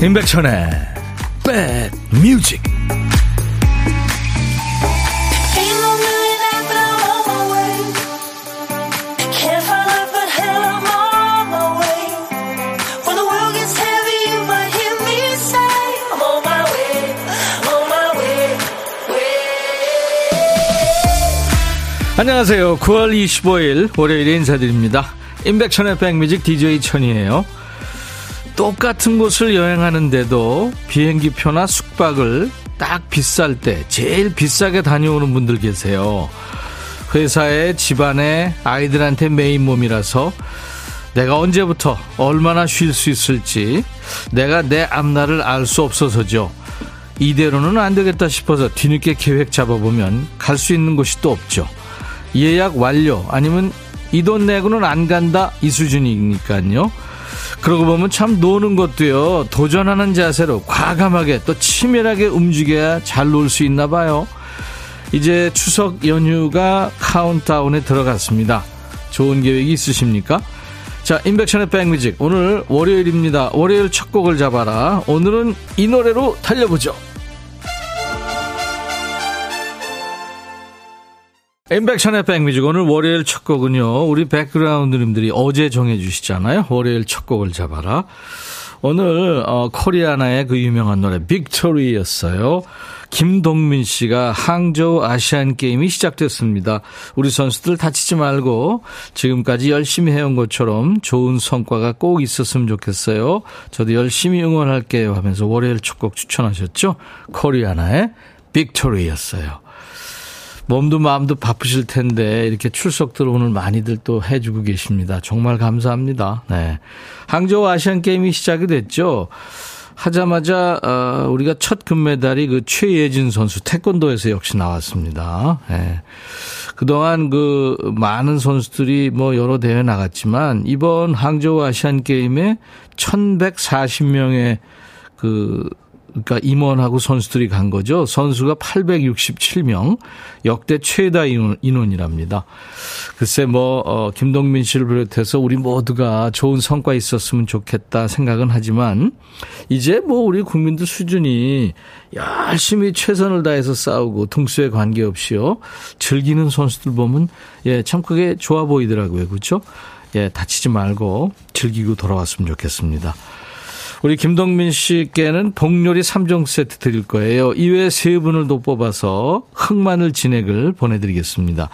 임백천의 백뮤직 안녕하세요. 9월 25일 월요일에 인사드립니다. 임백천의 백뮤직 DJ 천이에요. 똑같은 곳을 여행하는데도 비행기 표나 숙박을 딱 비쌀 때 제일 비싸게 다녀오는 분들 계세요. 회사에 집안에 아이들한테 메인 몸이라서 내가 언제부터 얼마나 쉴 수 있을지 내가 내 앞날을 알 수 없어서죠. 이대로는 안 되겠다 싶어서 뒤늦게 계획 잡아보면 갈 수 있는 곳이 또 없죠. 예약 완료 아니면 이 돈 내고는 안 간다 이 수준이니까요. 그러고 보면 참 노는 것도요 도전하는 자세로 과감하게 또 치밀하게 움직여야 잘 놀 수 있나 봐요. 이제 추석 연휴가 카운트다운에 들어갔습니다. 좋은 계획이 있으십니까? 자, 인백션의 백뮤직. 오늘 월요일입니다. 월요일 첫 곡을 잡아라. 오늘은 이 노래로 달려보죠. 인백션의 백뮤직 오늘 월요일 첫 곡은요 우리 백그라운드님들이 어제 정해주시잖아요. 월요일 첫 곡을 잡아라. 오늘 어, 코리아나의 그 유명한 노래 빅토리였어요. 김동민 씨가 항저우 아시안 게임이 시작됐습니다. 우리 선수들 다치지 말고 지금까지 열심히 해온 것처럼 좋은 성과가 꼭 있었으면 좋겠어요. 저도 열심히 응원할게요 하면서 월요일 첫 곡 추천하셨죠? 코리아나의 빅토리였어요 몸도 마음도 바쁘실 텐데 이렇게 출석들 오늘 많이들 또 해주고 계십니다. 정말 감사합니다. 네. 항저우 아시안 게임이 시작이 됐죠. 하자마자 어, 우리가 첫 금메달이 그 최예진 선수 태권도에서 역시 나왔습니다. 네. 그동안 그 많은 선수들이 뭐 여러 대회 나갔지만 이번 항저우 아시안 게임에 1140명의 그 그러니까 임원하고 선수들이 간 거죠. 선수가 867명, 역대 최다 인원, 인원 이랍니다. 글쎄 뭐 어, 김동민 씨를 비롯해서 우리 모두가 좋은 성과 있었으면 좋겠다 생각은 하지만 이제 뭐 우리 국민들 수준이 열심히 최선을 다해서 싸우고 등수에 관계없이요 즐기는 선수들 보면 예 참 그게 좋아 보이더라고요, 그렇죠? 예 다치지 말고 즐기고 돌아왔으면 좋겠습니다. 우리 김동민 씨께는 복요리 3종 세트 드릴 거예요. 이외에 세 분을 더 뽑아서 흑마늘 진액을 보내드리겠습니다.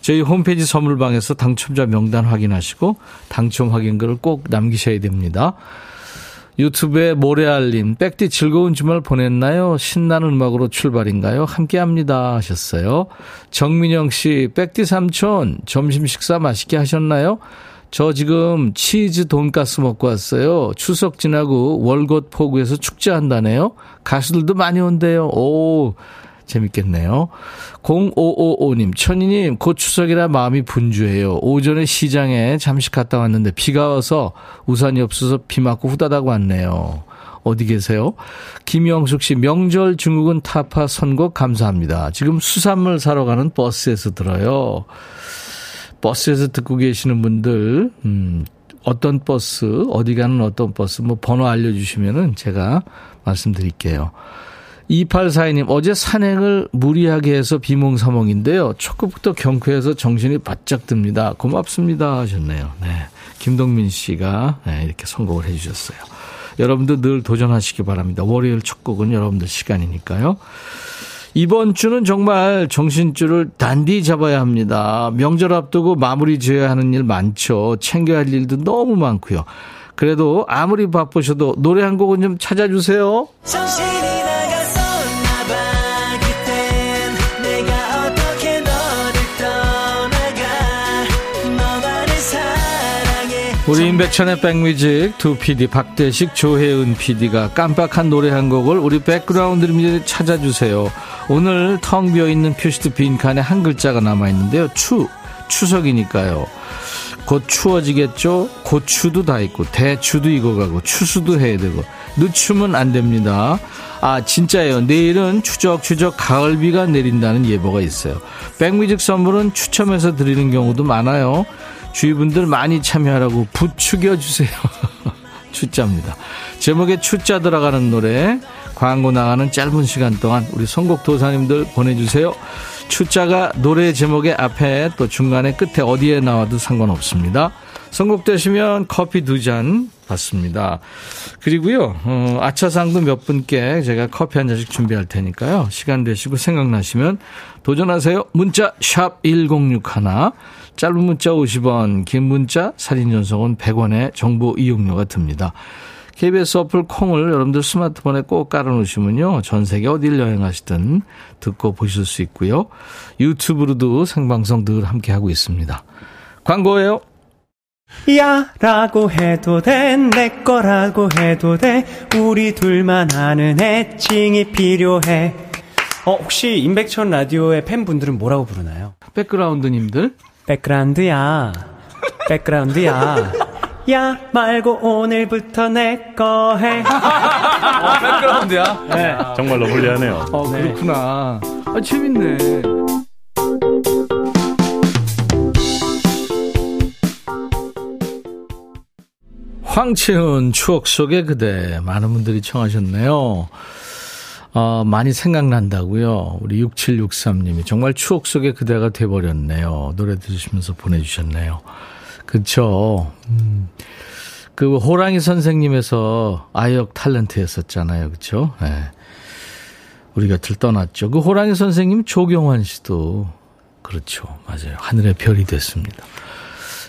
저희 홈페이지 선물방에서 당첨자 명단 확인하시고 당첨 확인글을 꼭 남기셔야 됩니다. 유튜브에 모래알림, 백디 즐거운 주말 보냈나요? 신나는 음악으로 출발인가요? 함께 합니다. 하셨어요. 정민영 씨, 백디 삼촌, 점심 식사 맛있게 하셨나요? 저 지금 치즈 돈가스 먹고 왔어요. 추석 지나고 월곶 포구에서 축제한다네요. 가수들도 많이 온대요. 오, 재밌겠네요. 0555님, 천희님, 곧 추석이라 마음이 분주해요. 오전에 시장에 잠시 갔다 왔는데 비가 와서 우산이 없어서 비 맞고 후다닥 왔네요. 어디 계세요? 김영숙 씨, 명절 중국은 타파 선곡 감사합니다. 지금 수산물 사러 가는 버스에서 들어요. 버스에서 듣고 계시는 분들, 음, 어떤 버스, 어디 가는 어떤 버스, 뭐 번호 알려주시면은 제가 말씀드릴게요. 2842님, 어제 산행을 무리하게 해서 비몽사몽인데요. 초급부터 경쾌해서 정신이 바짝 듭니다. 고맙습니다. 하셨네요. 네. 김동민 씨가 네, 이렇게 선곡을 해주셨어요. 여러분도 늘 도전하시기 바랍니다. 월요일 첫 곡은 여러분들 시간이니까요. 이번 주는 정말 정신줄을 단디 잡아야 합니다. 명절 앞두고 마무리 지어야 하는 일 많죠. 챙겨야 할 일도 너무 많고요. 그래도 아무리 바쁘셔도 노래 한 곡은 좀 찾아주세요. 우리 임백천의 백뮤직 두 PD 박대식 조혜은 PD가 깜빡한 노래 한 곡을 우리 백그라운드님들이 찾아주세요. 오늘 텅 비어있는 표시도 빈칸에 한 글자가 남아있는데요. 추, 추석이니까요. 곧 추워지겠죠? 고추도 다 있고, 대추도 익어가고, 추수도 해야 되고, 늦추면 안 됩니다. 아, 진짜예요. 내일은 추적추적 가을비가 내린다는 예보가 있어요. 백뮤직 선물은 추첨해서 드리는 경우도 많아요. 주위 분들 많이 참여하라고 부추겨 주세요. 추자입니다. 제목에 추자 들어가는 노래 광고 나가는 짧은 시간 동안 우리 선곡 도사님들 보내주세요. 추자가 노래 제목의 앞에 또 중간에 끝에 어디에 나와도 상관없습니다. 선곡되시면 커피 두 잔 받습니다. 그리고요, 어, 아차상도 몇 분께 제가 커피 한 잔씩 준비할 테니까요. 시간 되시고 생각나시면 도전하세요. 문자 1061, 짧은 문자 50원, 긴 문자 사진 전송은 100원의 정보 이용료가 듭니다. KBS 어플 콩을 여러분들 스마트폰에 꼭 깔아놓으시면요. 전 세계 어딜 여행하시든 듣고 보실 수 있고요. 유튜브로도 생방송 늘 함께하고 있습니다. 광고예요. 야 라고 해도 돼 내 거라고 해도 돼 우리 둘만 아는 애칭이 필요해 어 혹시 임백천 라디오의 팬분들은 뭐라고 부르나요? 백그라운드님들 백그라운드야 백그라운드야 야 말고 오늘부터 내 거 해. 어, 백그라운드야? 네. 정말로 불리하네요. 어, 그렇구나. 아, 재밌네. 황채은 추억 속의 그대 많은 분들이 청하셨네요. 어, 많이 생각난다고요. 우리 6763님이 정말 추억 속의 그대가 돼버렸네요. 노래 들으시면서 보내주셨네요. 그렇죠. 음. 그 호랑이 선생님에서 아역 탤런트였었잖아요. 그렇죠? 네. 우리 곁을 떠났죠. 그 호랑이 선생님 조경환 씨도 그렇죠. 맞아요. 하늘의 별이 됐습니다.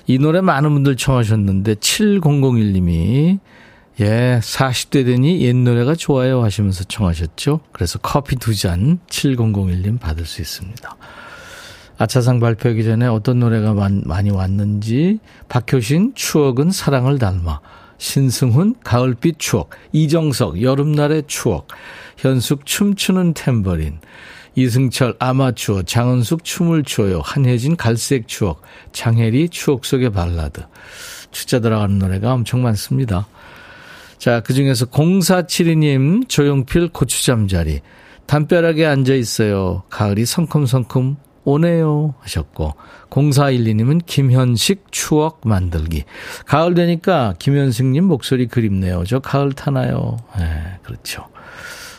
이 노래 많은 분들 청하셨는데 7001님이 예, 40대 되니 옛 노래가 좋아요 하시면서 청하셨죠. 그래서 커피 두 잔 7001님 받을 수 있습니다. 아차상 발표하기 전에 어떤 노래가 많이 왔는지 박효신 추억은 사랑을 닮아 신승훈 가을빛 추억 이정석 여름날의 추억 현숙 춤추는 탬버린 이승철 아마추어, 장은숙 춤을 추어요, 한혜진 갈색 추억, 장혜리 추억 속의 발라드. 추자 들어가는 노래가 엄청 많습니다. 자, 그 중에서 0472님, 조용필 고추잠자리. 담벼락에 앉아 있어요. 가을이 성큼성큼 오네요. 하셨고, 0412님은 김현식 추억 만들기. 가을 되니까 김현식님 목소리 그립네요. 저 가을 타나요? 네, 그렇죠.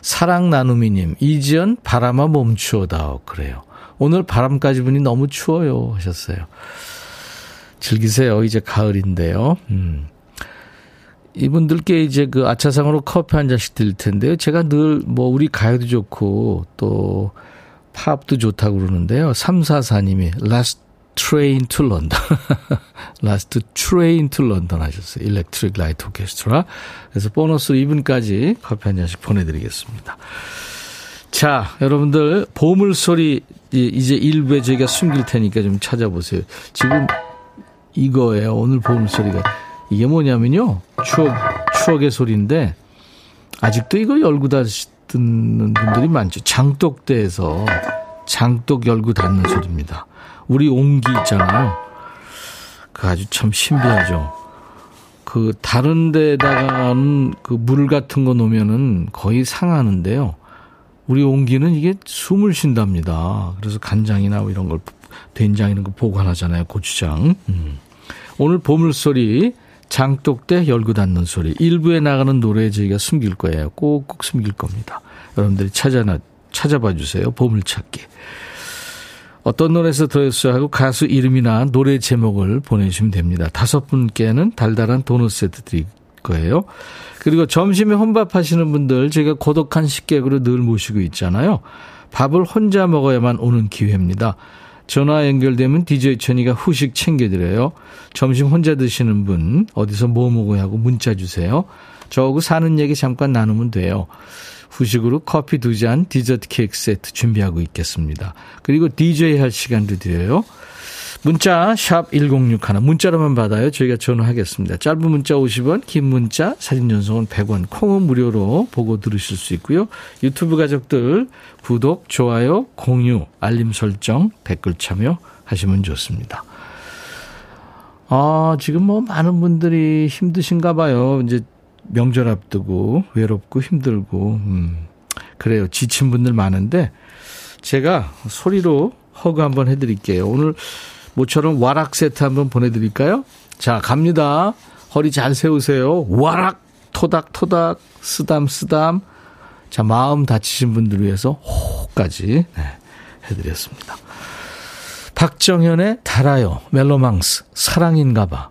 사랑 나눔이님, 이지연 바람아 멈추어다오. 그래요. 오늘 바람까지 분이 너무 추워요. 하셨어요. 즐기세요. 이제 가을인데요. 음. 이분들께 이제 그 아차상으로 커피 한 잔씩 드릴 텐데요. 제가 늘 뭐 우리 가요도 좋고 또 팝도 좋다고 그러는데요. 344님이 Last Train to London. Last Train to London 하셨어요. Electric Light Orchestra. 그래서 보너스 2분까지 커피 한 잔씩 보내드리겠습니다. 자, 여러분들 보물소리 이제 일부에 저희가 숨길 테니까 좀 찾아보세요. 지금 이거예요. 오늘 보물소리가. 이게 뭐냐면요. 추억, 추억의 소리인데 아직도 이거 열고 듣는 분들이 많죠. 장독대에서 장독 열고 닫는 소리입니다. 우리 옹기 있잖아요. 그 아주 참 신비하죠. 그 다른 데다가는 그 물 같은 거 놓으면은 거의 상하는데요. 우리 옹기는 이게 숨을 쉰답니다. 그래서 간장이나 뭐 이런 걸 된장 이런 거 보관하잖아요. 고추장. 음. 오늘 보물소리 장독대 열고 닫는 소리 일부에 나가는 노래 저희가 숨길 거예요. 꼭꼭 숨길 겁니다. 여러분들이 찾아나 찾아봐 주세요. 보물찾기. 어떤 노래에서 들었어요 하고 가수 이름이나 노래 제목을 보내주시면 됩니다. 다섯 분께는 달달한 도넛 세트 드릴 거예요. 그리고 점심에 혼밥 하시는 분들 제가 고독한 식객으로 늘 모시고 있잖아요. 밥을 혼자 먹어야만 오는 기회입니다. 전화 연결되면 DJ 천이가 후식 챙겨드려요. 점심 혼자 드시는 분 어디서 뭐 먹어야 하고 문자 주세요. 저하고 사는 얘기 잠깐 나누면 돼요. 후식으로 커피 두 잔, 디저트 케이크 세트 준비하고 있겠습니다. 그리고 DJ 할 시간도 드려요. 문자 샵 1061, 문자로만 받아요. 저희가 전화하겠습니다. 짧은 문자 50원, 긴 문자, 사진 전송은 100원, 콩은 무료로 보고 들으실 수 있고요. 유튜브 가족들 구독, 좋아요, 공유, 알림 설정, 댓글 참여 하시면 좋습니다. 아, 지금 뭐 많은 분들이 힘드신가 봐요. 이제 명절 앞두고 외롭고 힘들고 음. 그래요. 지친 분들 많은데 제가 소리로 허그 한번 해드릴게요. 오늘 모처럼 와락 세트 한번 보내드릴까요? 자 갑니다. 허리 잘 세우세요. 와락, 토닥 토닥, 쓰담 쓰담. 자, 마음 다치신 분들 위해서 호까지 네, 해드렸습니다. 박정현의 달아요, 멜로망스, 사랑인가봐.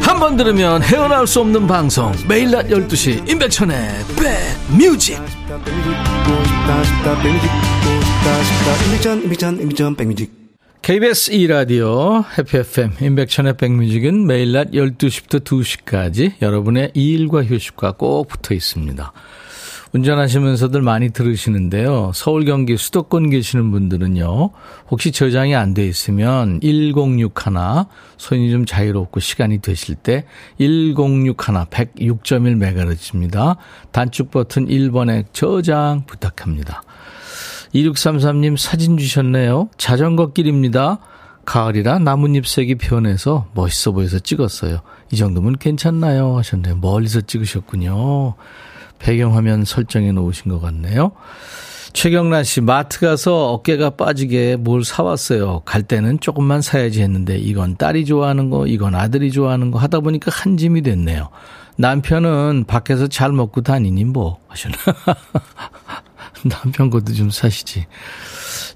한 번 들으면 헤어나올 수 없는 방송 매일 낮 12시 임백천의 백뮤직 KBS 2라디오 해피 FM 임백천의 백뮤직은 매일 낮 12시부터 2시까지 여러분의 일과 휴식과 꼭 붙어 있습니다. 운전하시면서들 많이 들으시는데요. 서울 경기 수도권 계시는 분들은요. 혹시 저장이 안 돼 있으면 1061 손이 좀 자유롭고 시간이 되실 때 1061 106.1MHz입니다. 단축 버튼 1번에 저장 부탁합니다. 2633님 사진 주셨네요. 자전거 길입니다. 가을이라 나뭇잎 색이 변해서 멋있어 보여서 찍었어요. 이 정도면 괜찮나요? 하셨네요. 멀리서 찍으셨군요. 배경화면 설정해 놓으신 것 같네요. 최경란 씨, 마트 가서 어깨가 빠지게 뭘 사왔어요. 갈 때는 조금만 사야지 했는데 이건 딸이 좋아하는 거, 이건 아들이 좋아하는 거 하다 보니까 한 짐이 됐네요. 남편은 밖에서 잘 먹고 다니니 뭐 하셨나. 남편 것도 좀 사시지.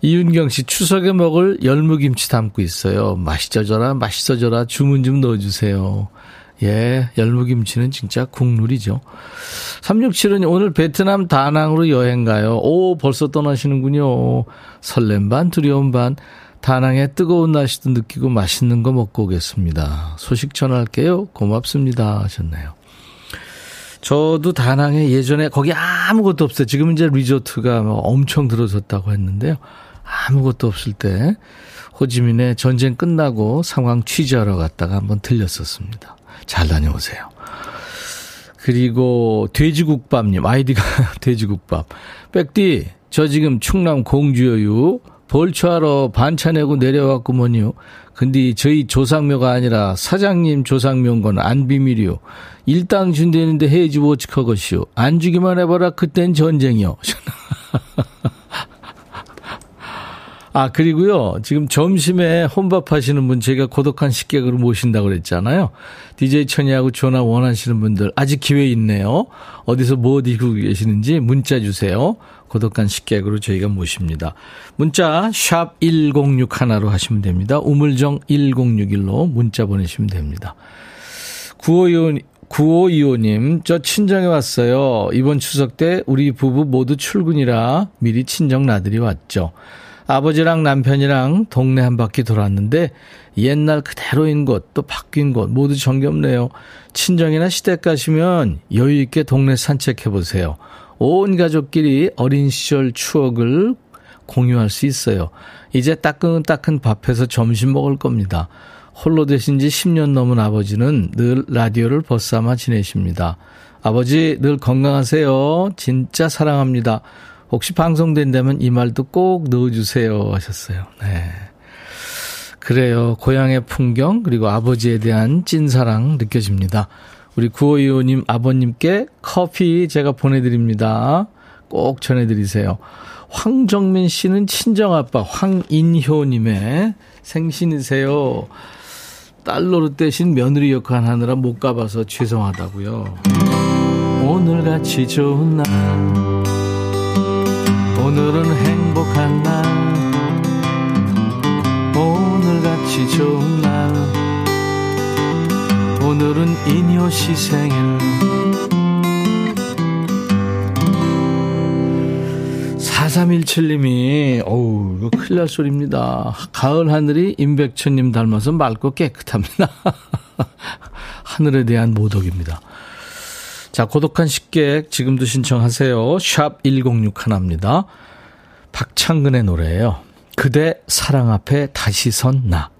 이윤경 씨, 추석에 먹을 열무김치 담고 있어요. 맛있어져라, 맛있어져라, 주문 좀 넣어주세요. 예, 열무김치는 진짜 국룰이죠. 367은 오늘 베트남 다낭으로 여행 가요. 오, 벌써 떠나시는군요. 설렘 반, 두려움 반. 다낭의 뜨거운 날씨도 느끼고 맛있는 거 먹고 오겠습니다. 소식 전할게요. 고맙습니다. 하셨네요. 저도 다낭에 예전에 거기 아무것도 없어요. 지금 이제 리조트가 뭐 엄청 들어섰다고 했는데요. 아무것도 없을 때 호지민의 전쟁 끝나고 상황 취재하러 갔다가 한번 들렸었습니다. 잘 다녀오세요. 그리고 돼지국밥님 아이디가 돼지국밥. 백디 저 지금 충남 공주여유 벌초하러 반차 내고 내려왔구먼요. 근데 저희 조상묘가 아니라 사장님 조상묘인 건 안 비밀이요. 일당 준대는데 해지 워치커것이요. 안 주기만 해봐라 그땐 전쟁이요. 아, 그리고요. 지금 점심에 혼밥 하시는 분 제가 고독한 식객으로 모신다고 그랬잖아요. DJ 천이하고 전화 원하시는 분들 아직 기회 있네요. 어디서 뭐 드시고 계시는지 문자 주세요. 고독한 식객으로 저희가 모십니다. 문자 샵 1061로 하시면 됩니다. 우물정 1061로 문자 보내시면 됩니다. 9525, 9525님, 저 친정에 왔어요. 이번 추석 때 우리 부부 모두 출근이라 미리 친정 나들이 왔죠. 아버지랑 남편이랑 동네 한 바퀴 돌았는데 옛날 그대로인 곳 또 바뀐 곳 모두 정겹네요. 친정이나 시댁 가시면 여유 있게 동네 산책해 보세요. 온 가족끼리 어린 시절 추억을 공유할 수 있어요. 이제 따끈따끈 밥해서 점심 먹을 겁니다. 홀로 되신 지 10년 넘은 아버지는 늘 라디오를 벗삼아 지내십니다. 아버지 늘 건강하세요. 진짜 사랑합니다. 혹시 방송된다면 이 말도 꼭 넣어주세요 하셨어요. 네. 그래요. 고향의 풍경, 그리고 아버지에 대한 찐사랑 느껴집니다. 우리 구호이호님 아버님께 커피 제가 보내드립니다. 꼭 전해드리세요. 황정민 씨는 친정아빠 황인효님의 생신이세요. 딸 노릇 대신 며느리 역할 하느라 못 가봐서 죄송하다고요. 오늘같이 좋은 날 오늘은 행복한 날 오늘같이 좋은 날 오늘은 이녀 시 생일 4317님이, 어우, 이거 큰일 날 소리입니다. 가을 하늘이 임백천님 닮아서 맑고 깨끗합니다. 하늘에 대한 모독입니다. 자, 고독한 식객 지금도 신청하세요. 샵 1061입니다. 박창근의 노래예요. 그대 사랑 앞에 다시 선 나.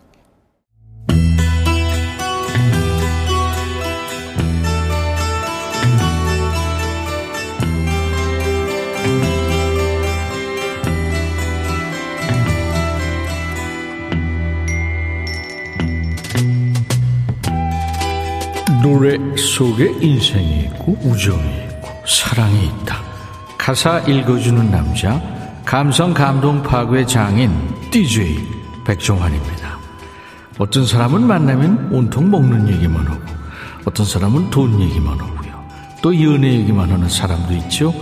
노래 속에 인생이 있고 우정이 있고 사랑이 있다. 가사 읽어주는 남자 감성 감동 파괴 장인 DJ 백종환입니다. 어떤 사람은 만나면 온통 먹는 얘기만 하고 어떤 사람은 돈 얘기만 하고요. 또 연애 얘기만 하는 사람도 있죠.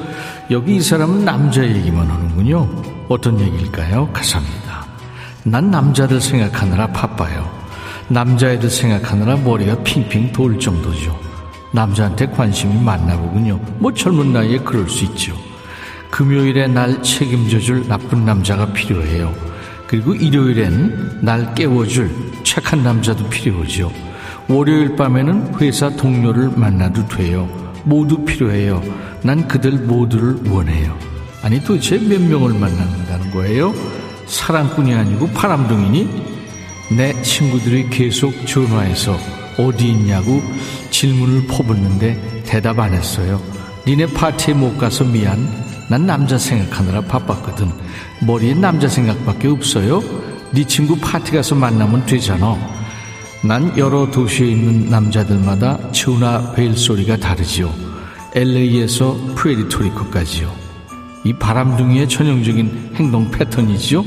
여기 이 사람은 남자 얘기만 하는군요. 어떤 얘기일까요? 가사입니다. 난 남자들 생각하느라 바빠요. 남자애들 생각하느라 머리가 핑핑 돌 정도죠. 남자한테 관심이 많나 보군요. 뭐 젊은 나이에 그럴 수 있죠. 금요일에 날 책임져줄 나쁜 남자가 필요해요. 그리고 일요일엔 날 깨워줄 착한 남자도 필요하죠. 월요일 밤에는 회사 동료를 만나도 돼요. 모두 필요해요. 난 그들 모두를 원해요. 아니 도대체 몇 명을 만난다는 거예요? 사랑꾼이 아니고 바람둥이니? 내 친구들이 계속 전화해서 어디 있냐고 질문을 퍼붓는데 대답 안 했어요. 니네 파티에 못 가서 미안. 난 남자 생각하느라 바빴거든. 머리에 남자 생각밖에 없어요. 네 친구 파티 가서 만나면 되잖아. 난 여러 도시에 있는 남자들마다 전화 벨 소리가 다르지요. LA에서 푸에리토리코까지요. 이 바람둥이의 전형적인 행동 패턴이지요.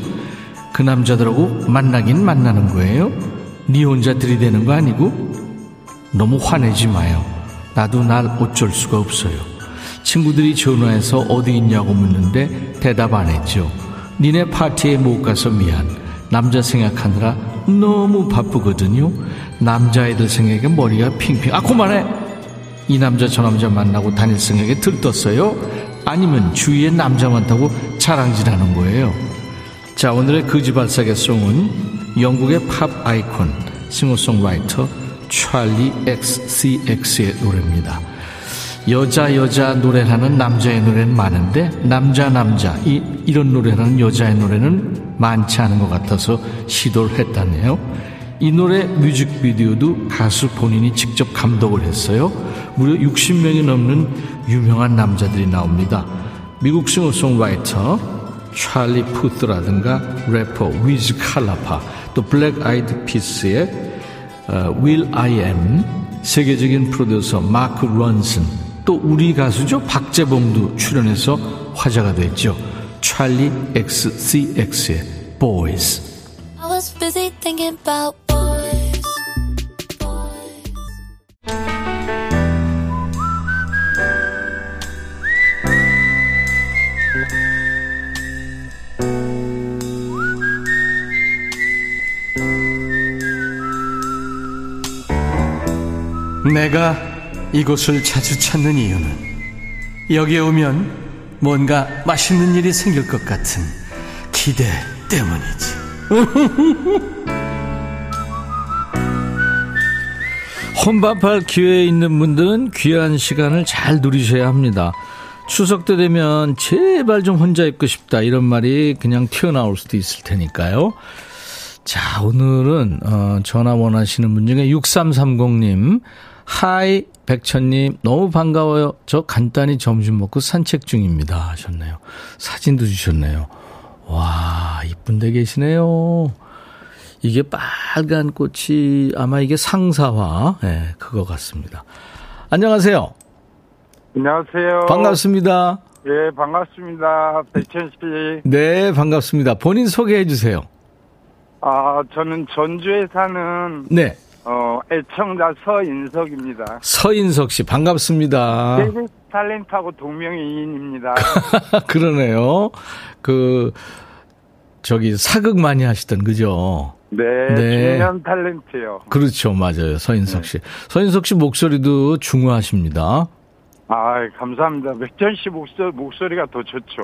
그 남자들하고 만나긴 만나는 거예요? 네 혼자 들이대는 거 아니고? 너무 화내지 마요. 나도 날 어쩔 수가 없어요. 친구들이 전화해서 어디 있냐고 묻는데 대답 안 했죠. 니네 파티에 못 가서 미안. 남자 생각하느라 너무 바쁘거든요. 남자애들 생각에 머리가 핑핑. 아, 그만해! 이 남자 저 남자 만나고 다닐 생각에 들떴어요? 아니면 주위에 남자 많다고 자랑질하는 거예요? 자, 오늘의 거지발사계 송은 영국의 팝 아이콘, 싱어송라이터 찰리 XCX의 노래입니다. 여자 여자 노래하는 남자의 노래는 많은데 남자 남자 이, 이런 노래하는 여자의 노래는 많지 않은 것 같아서 시도를 했다네요. 이 노래 뮤직비디오도 가수 본인이 직접 감독을 했어요. 무려 60명이 넘는 유명한 남자들이 나옵니다. 미국 싱어송라이터 찰리 푸스라든가 래퍼 위즈 칼리파 또 블랙 아이드 피스의 will.i.am 세계적인 프로듀서 마크 론슨 또 우리 가수죠? 박재범도 출연해서 화제가 됐죠. 찰리 XCX의 Boys. I was busy thinking about 내가 이곳을 자주 찾는 이유는 여기에 오면 뭔가 맛있는 일이 생길 것 같은 기대 때문이지. 혼밥할 기회에 있는 분들은 귀한 시간을 잘 누리셔야 합니다. 추석 때 되면 제발 좀 혼자 있고 싶다 이런 말이 그냥 튀어나올 수도 있을 테니까요. 자, 오늘은 어, 전화 원하시는 분 중에 6330님 하이 백천님 너무 반가워요. 저 간단히 점심 먹고 산책 중입니다 하셨네요. 사진도 주셨네요. 와 이쁜 데 계시네요. 이게 빨간 꽃이 아마 이게 상사화 네, 그거 같습니다. 안녕하세요. 안녕하세요. 반갑습니다. 예, 반갑습니다. 백천 씨. 네, 반갑습니다. 본인 소개해 주세요. 아, 저는 전주에 사는 네. 어, 애청자 서인석입니다. 서인석 씨, 반갑습니다. 데뷔 탤런트하고 동명이인입니다. 그러네요. 그, 저기, 사극 많이 하시던, 그죠? 네, 네. 중년 탤런트요. 그렇죠, 맞아요. 서인석 씨. 네. 서인석 씨 목소리도 중후하십니다. 아, 감사합니다. 백전 씨 목소리, 목소리가 더 좋죠.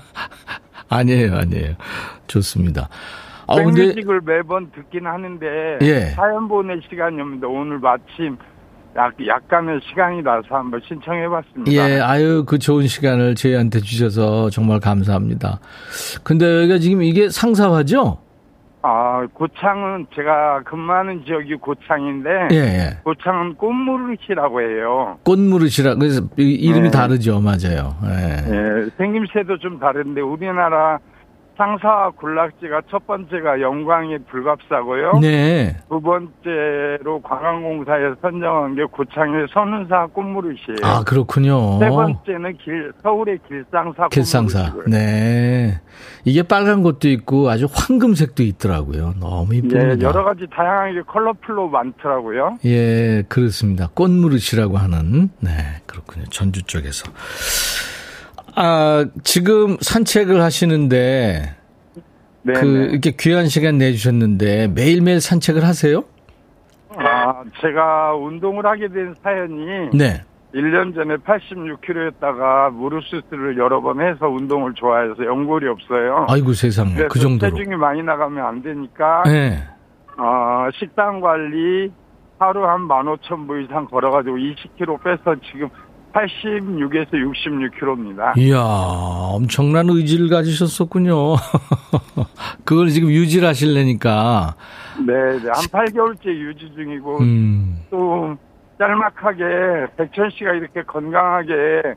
아니에요, 아니에요. 좋습니다. 아, 백뮤직을 매번 듣긴 하는데 예. 사연 보낼 시간이 없는데 오늘 마침 약, 약간의 시간이 나서 한번 신청해봤습니다. 예, 아유, 그 좋은 시간을 저희한테 주셔서 정말 감사합니다. 근데 여기가 지금 이게 상사화죠? 아, 고창은 제가 근무하는 지역이 고창인데, 예, 예. 고창은 꽃무릇이라고 해요. 꽃무릇이라, 그래서 이름이 네. 다르죠, 맞아요. 예. 예, 생김새도 좀 다른데, 우리나라 상사와 군락지가 첫 번째가 영광의 불갑사고요. 네. 두 번째로 관광공사에 선정한 게 고창의 선운사 꽃무릇이에요. 아 그렇군요. 세 번째는 길 서울의 길상사. 길상사. 네. 이게 빨간 것도 있고 아주 황금색도 있더라고요. 너무 이쁩니다. 예, 여러 가지 다양하게 컬러풀로 많더라고요. 예, 그렇습니다. 꽃무릇이라고 하는. 네, 그렇군요. 전주 쪽에서. 아, 지금 산책을 하시는데 네, 그 네. 이렇게 귀한 시간 내주셨는데 매일매일 산책을 하세요? 아, 제가 운동을 하게 된 사연이 네. 1년 전에 86kg였다가 무릎 수술을 여러 번 해서 운동을 좋아해서 연골이 없어요. 아이고 세상에 그 정도로. 체중이 많이 나가면 안 되니까 네. 어, 식단 관리 하루 한 15,000보 이상 걸어가지고 20kg 빼서 지금 86에서 66kg입니다. 이야, 엄청난 의지를 가지셨었군요. 그걸 지금 유지를 하실래니까. 네, 네. 한 8개월째 유지 중이고, 음. 또, 짤막하게, 백천 씨가 이렇게 건강하게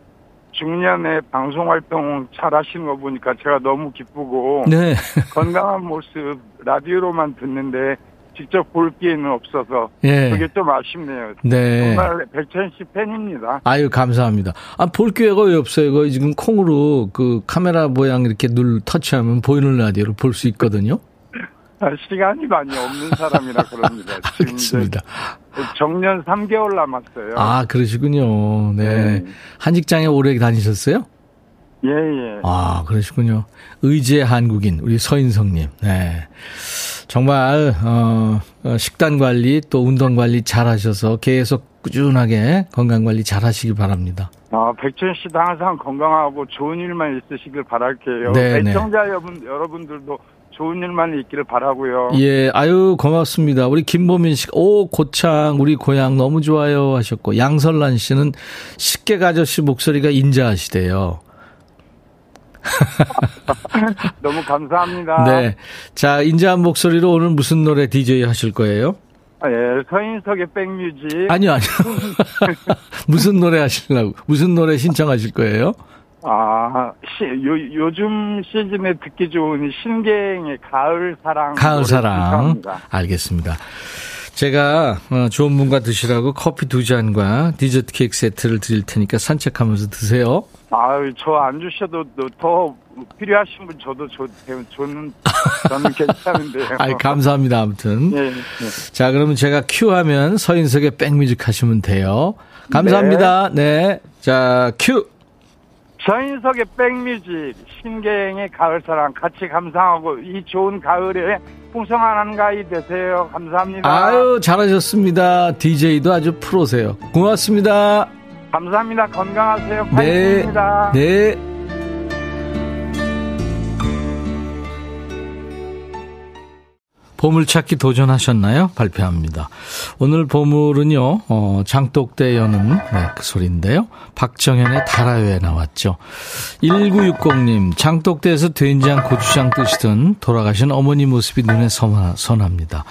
중년에 방송 활동 잘 하시는 거 보니까 제가 너무 기쁘고, 네. 건강한 모습 라디오로만 듣는데, 직접 볼 기회는 없어서 예. 그게 좀 아쉽네요. 네. 정말 백천 씨 팬입니다. 아유 감사합니다. 아 볼 기회가 왜 없어요? 거 지금 콩으로 그 카메라 모양 이렇게 눌 터치하면 보이는 라디오를 볼 수 있거든요. 아, 시간이 많이 없는 사람이라 그럽니다. 알겠습니다. 정년 3개월 남았어요. 아 그러시군요. 네. 네. 한 직장에 오래 다니셨어요? 예, 예. 아, 그러시군요. 의지의 한국인, 우리 서인성님. 네. 정말, 어, 어, 식단 관리 또 운동 관리 잘 하셔서 계속 꾸준하게 건강 관리 잘 하시길 바랍니다. 아, 백천 씨도 항상 건강하고 좋은 일만 있으시길 바랄게요. 네, 네. 애청자 여러분, 여러분들도 좋은 일만 있기를 바라고요. 예, 아유 고맙습니다. 우리 김보민 씨, 오 고창 우리 고향 너무 좋아요 하셨고 양설란 씨는 식객 아저씨 목소리가 인자하시대요. 너무 감사합니다. 네. 자, 인자한 목소리로 오늘 무슨 노래 DJ 하실 거예요? 아, 예, 서인석의 백뮤직. 아니요, 아니요. 무슨 노래 하시려고, 무슨 노래 신청하실 거예요? 아, 시, 요, 요즘 시즌에 듣기 좋은 신갱의 가을 사랑. 가을 사랑. 알겠습니다. 제가 어, 좋은 분과 드시라고 커피 두 잔과 디저트 케이크 세트를 드릴 테니까 산책하면서 드세요. 아유, 저 안 주셔도 더 필요하신 분 저도 저, 저는, 저는 괜찮은데요. 아이, 감사합니다, 아무튼. 네, 네. 자, 그러면 제가 큐 하면 서인석의 백뮤직 하시면 돼요. 감사합니다. 네. 네. 자, 큐. 서인석의 백뮤직, 신갱의 가을사랑 같이 감상하고 이 좋은 가을에 풍성한 한가위 되세요. 감사합니다. 아유, 잘하셨습니다. DJ도 아주 프로세요. 고맙습니다. 감사합니다. 건강하세요. 파이팅입니다. 네. 네. 보물찾기 도전하셨나요? 발표합니다. 오늘 보물은요, 어, 장독대 여는 네, 그 소리인데요. 박정현의 다라요에 나왔죠. 1960님, 장독대에서 된장, 고추장 뜨시던 돌아가신 어머니 모습이 눈에 선합니다.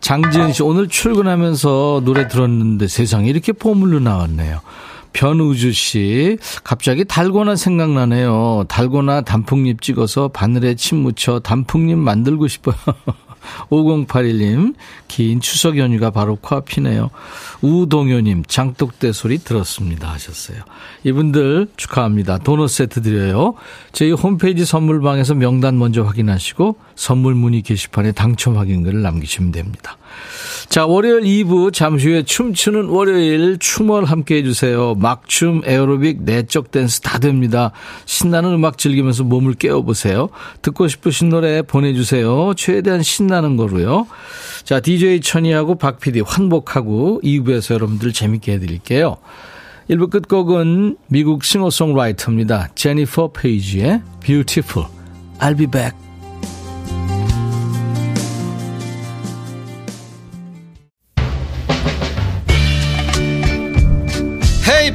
장지은 씨, 오늘 출근하면서 노래 들었는데 세상에 이렇게 보물로 나왔네요. 변우주 씨, 갑자기 달고나 생각나네요. 달고나 단풍잎 찍어서 바늘에 침 묻혀 단풍잎 만들고 싶어요. 5081님, 긴 추석 연휴가 바로 코앞이네요. 우동효님, 장독대 소리 들었습니다. 하셨어요. 이분들 축하합니다. 도넛 세트 드려요. 저희 홈페이지 선물방에서 명단 먼저 확인하시고 선물 문의 게시판에 당첨 확인글을 남기시면 됩니다. 자, 월요일 2부 잠시 후에 춤추는 월요일 춤을 함께 해주세요. 막춤, 에어로빅, 내적 댄스 다 됩니다. 신나는 음악 즐기면서 몸을 깨워보세요. 듣고 싶으신 노래 보내주세요. 최대한 신나는 거로요. 자, DJ 천이하고 박 PD 환복하고 2부에서 여러분들 재밌게 해드릴게요. 1부 끝곡은 미국 싱어송라이터입니다. 제니퍼 페이지의 Beautiful. I'll be back.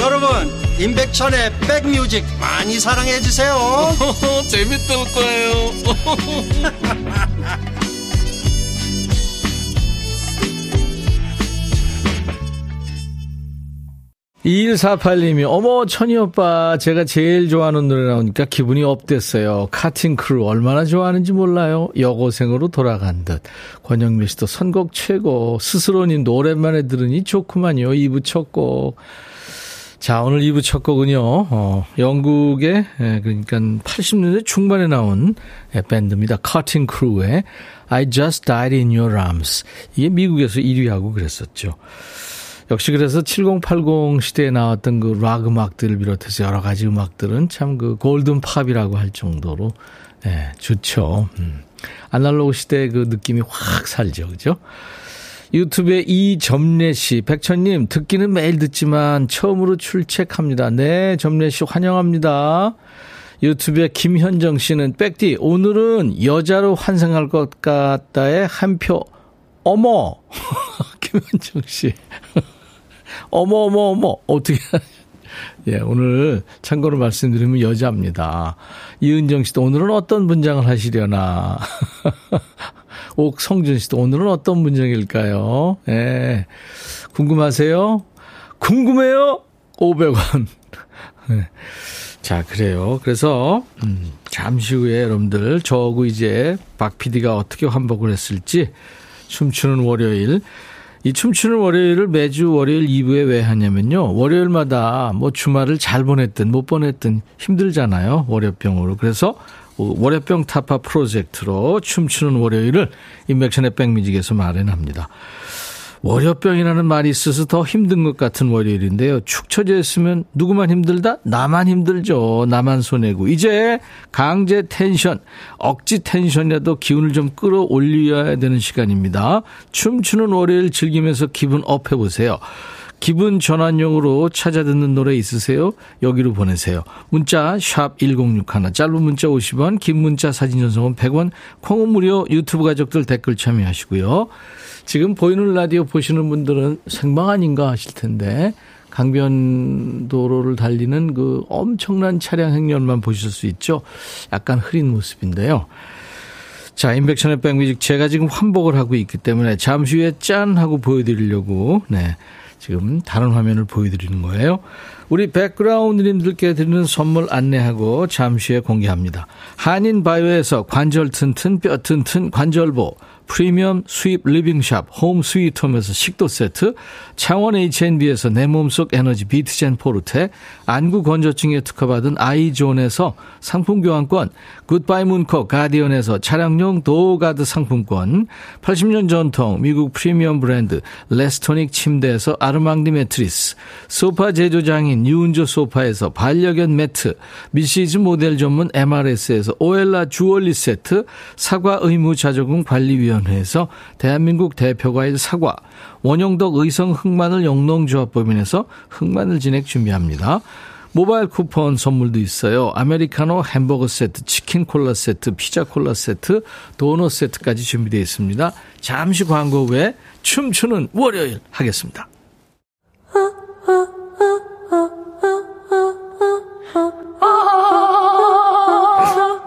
여러분 임백천의 백뮤직 많이 사랑해 주세요. 재밌을 거예요. 2148님이, 어머, 천희 오빠, 제가 제일 좋아하는 노래 나오니까 기분이 up됐어요. 커팅 크루 얼마나 좋아하는지 몰라요. 여고생으로 돌아간 듯. 권영미 씨도 선곡 최고. 스스로님도 오랜만에 들으니 좋구만요. 2부 첫 곡. 자, 오늘 2부 첫 곡은요, 어, 영국의, 예, 그러니까 80년대 중반에 나온 예, 밴드입니다. 커팅 크루의 I Just Died in Your Arms. 이게 미국에서 1위하고 그랬었죠. 역시 그래서 7080 시대에 나왔던 그 락 음악들을 비롯해서 여러 가지 음악들은 참 그 golden 팝이라고 할 정도로 네, 좋죠. 음. 아날로그 시대의 그 느낌이 확 살죠. 그죠? 유튜브에 이점례 씨, 백천님, 듣기는 매일 듣지만 처음으로 출첵합니다. 네, 점례 씨 환영합니다. 유튜브에 김현정 씨는, 백디, 오늘은 여자로 환생할 것 같다에 한 표, 어머! 김현정 씨. 어머, 어머, 어머, 어떻게. 예, 오늘 참고로 말씀드리면 여자입니다. 이은정 씨도 오늘은 어떤 문장을 하시려나. 옥성준 씨도 오늘은 어떤 문장일까요? 예. 궁금하세요? 궁금해요? 500원. 예. 자, 그래요. 그래서, 음, 잠시 후에 여러분들, 저하고 이제 박 PD가 어떻게 환복을 했을지, 춤추는 월요일, 이 춤추는 월요일을 매주 월요일 2부에 왜 하냐면요. 월요일마다 뭐 주말을 잘 보냈든 못 보냈든 힘들잖아요. 월요병으로. 그래서 월요병 타파 프로젝트로 춤추는 월요일을 임백천의 백뮤직에서 마련합니다. 월요병이라는 말이 있어서 더 힘든 것 같은 월요일인데요. 축 처져 있으면 누구만 힘들다? 나만 힘들죠. 나만 손해고. 이제 강제 텐션, 억지 텐션이라도 기운을 좀 끌어올려야 되는 시간입니다. 춤추는 월요일 즐기면서 기분 up 해보세요. 기분 전환용으로 찾아 듣는 노래 있으세요? 여기로 보내세요. 문자 1061, 짧은 문자 50원, 긴 문자 사진 전송은 100원, 콩은 무료 유튜브 가족들 댓글 참여하시고요. 지금 보이는 라디오 보시는 분들은 생방 아닌가 하실 텐데 강변도로를 달리는 그 엄청난 차량 행렬만 보실 수 있죠. 약간 흐린 모습인데요. 자, 인백션의 백뮤직 제가 지금 환복을 하고 있기 때문에 잠시 후에 짠 하고 보여드리려고 네. 지금 다른 화면을 보여드리는 거예요. 우리 백그라운드님들께 드리는 선물 안내하고 잠시 후에 공개합니다. 한인바이오에서 관절 튼튼 뼈 튼튼 관절보 프리미엄 수입 리빙샵 홈 스위트홈에서 식도 세트, 창원 H&B에서 내 몸속 에너지 비트젠 포르테, 안구 건조증에 특허받은 아이존에서 상품 교환권, 굿바이 문코 가디언에서 차량용 도어가드 상품권, 80년 전통 미국 프리미엄 브랜드 레스토닉 침대에서 아르망디 매트리스, 소파 제조장인 유운조 소파에서 반려견 매트, 미시즈 모델 전문 MRS에서 오엘라 주얼리 세트, 사과 의무 자조금 관리위원 위원회에서 대한민국 대표과일 사과, 원영덕 의성 흑마늘 영농조합법인에서 흑마늘 진액 준비합니다. 모바일 쿠폰 선물도 있어요. 아메리카노 햄버거 세트, 치킨 콜라 세트, 피자 콜라 세트, 도넛 세트까지 준비되어 있습니다. 잠시 광고 후에 춤추는 월요일 하겠습니다.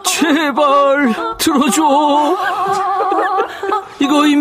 제발 들어줘.